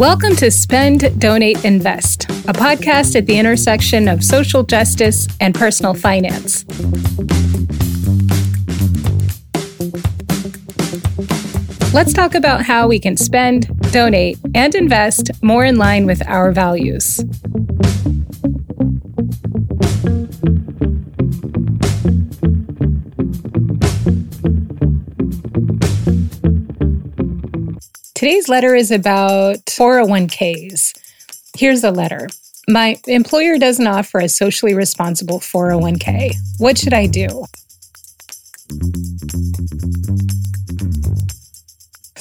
Welcome to Spend, Donate, Invest, a podcast at the intersection of social justice and personal finance. Let's talk about how we can spend, donate, and invest more in line with our values. Today's letter is about 401ks. Here's the letter. My employer doesn't offer a socially responsible 401k. What should I do?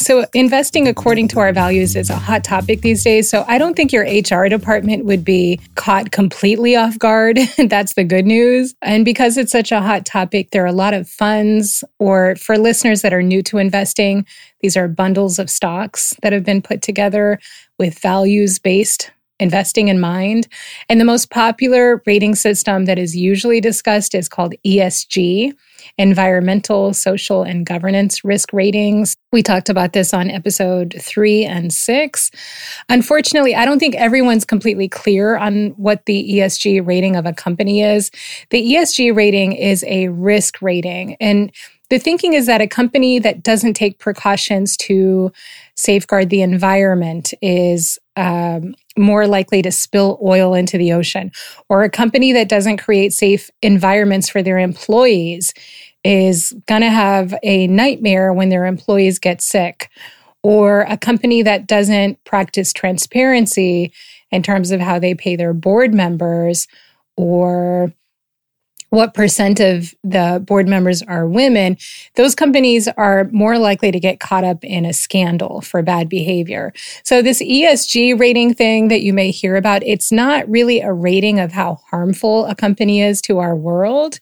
So, investing according to our values is a hot topic these days. So, I don't think your HR department would be caught completely off guard. That's the good news. And because it's such a hot topic, there are a lot of funds, or for listeners that are new to investing, these are bundles of stocks that have been put together with values based investing in mind. And the most popular rating system that is usually discussed is called ESG environmental, social, and governance risk ratings. We talked about this on episode three and six. Unfortunately, I don't think everyone's completely clear on what the ESG rating of a company is. The ESG rating is a risk rating. And the thinking is that a company that doesn't take precautions to safeguard the environment is um, more likely to spill oil into the ocean, or a company that doesn't create safe environments for their employees is going to have a nightmare when their employees get sick, or a company that doesn't practice transparency in terms of how they pay their board members, or what percent of the board members are women, those companies are more likely to get caught up in a scandal for bad behavior. So this ESG rating thing that you may hear about, it's not really a rating of how harmful a company is to our world.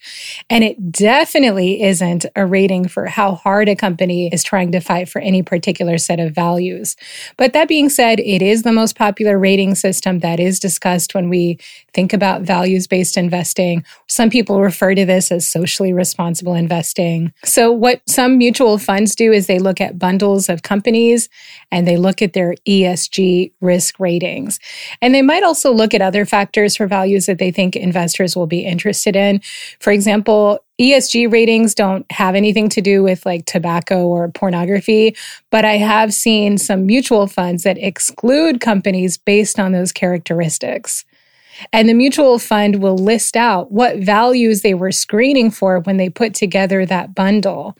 And it definitely isn't a rating for how hard a company is trying to fight for any particular set of values. But that being said, it is the most popular rating system that is discussed when we think about values based investing. Some people refer to this as socially responsible investing. So, what some mutual funds do is they look at bundles of companies and they look at their ESG risk ratings. And they might also look at other factors for values that they think investors will be interested in. For example, ESG ratings don't have anything to do with like tobacco or pornography, but I have seen some mutual funds that exclude companies based on those characteristics. And the mutual fund will list out what values they were screening for when they put together that bundle.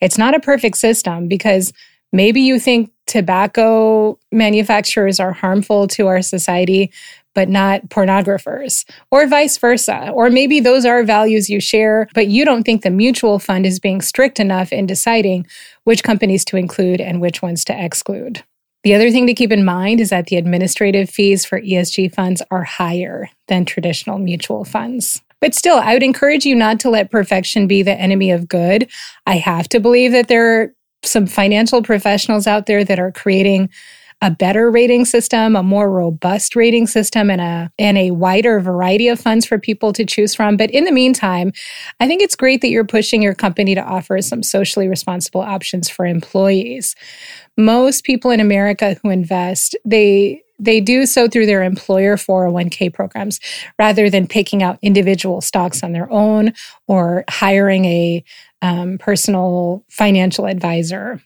It's not a perfect system because maybe you think tobacco manufacturers are harmful to our society, but not pornographers, or vice versa. Or maybe those are values you share, but you don't think the mutual fund is being strict enough in deciding which companies to include and which ones to exclude. The other thing to keep in mind is that the administrative fees for ESG funds are higher than traditional mutual funds. But still, I would encourage you not to let perfection be the enemy of good. I have to believe that there are some financial professionals out there that are creating a better rating system, a more robust rating system, and a and a wider variety of funds for people to choose from. But in the meantime, I think it's great that you're pushing your company to offer some socially responsible options for employees. Most people in America who invest, they they do so through their employer 401k programs rather than picking out individual stocks on their own or hiring a um, personal financial advisor.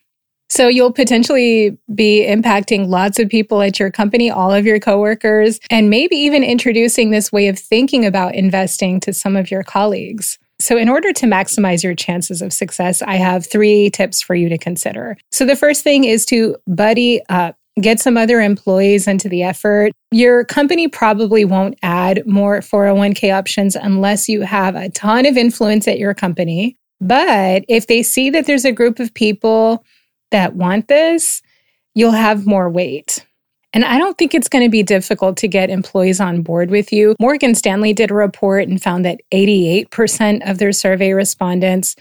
So you'll potentially be impacting lots of people at your company, all of your coworkers, and maybe even introducing this way of thinking about investing to some of your colleagues. So, in order to maximize your chances of success, I have three tips for you to consider. So, the first thing is to buddy up. Get some other employees into the effort. Your company probably won't add more 401k options unless you have a ton of influence at your company. But if they see that there's a group of people that want this, you'll have more weight. And I don't think it's going to be difficult to get employees on board with you. Morgan Stanley did a report and found that 88% of their survey respondents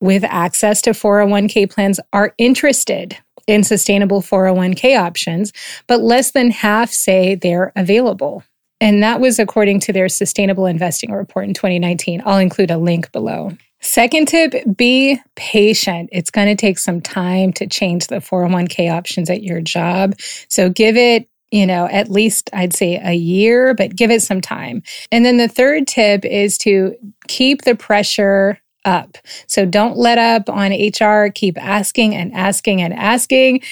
with access to 401k plans are interested in sustainable 401k options, but less than half say they're available. And that was according to their sustainable investing report in 2019. I'll include a link below. Second tip be patient. It's going to take some time to change the 401k options at your job. So give it you know, at least I'd say a year, but give it some time. And then the third tip is to keep the pressure up. So don't let up on HR. Keep asking and asking and asking.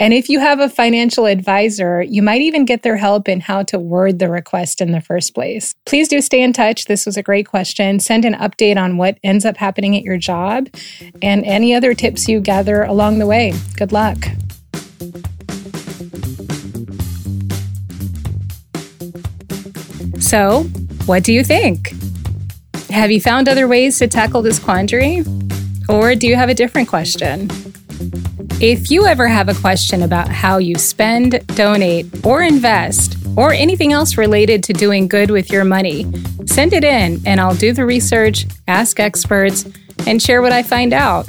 And if you have a financial advisor, you might even get their help in how to word the request in the first place. Please do stay in touch. This was a great question. Send an update on what ends up happening at your job and any other tips you gather along the way. Good luck. So, what do you think? Have you found other ways to tackle this quandary? Or do you have a different question? If you ever have a question about how you spend, donate, or invest, or anything else related to doing good with your money, send it in and I'll do the research, ask experts, and share what I find out.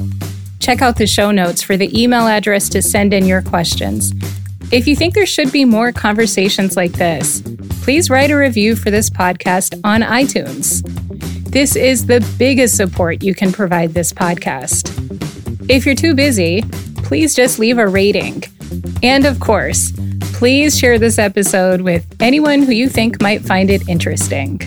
Check out the show notes for the email address to send in your questions. If you think there should be more conversations like this, please write a review for this podcast on iTunes. This is the biggest support you can provide this podcast. If you're too busy, please just leave a rating. And of course, please share this episode with anyone who you think might find it interesting.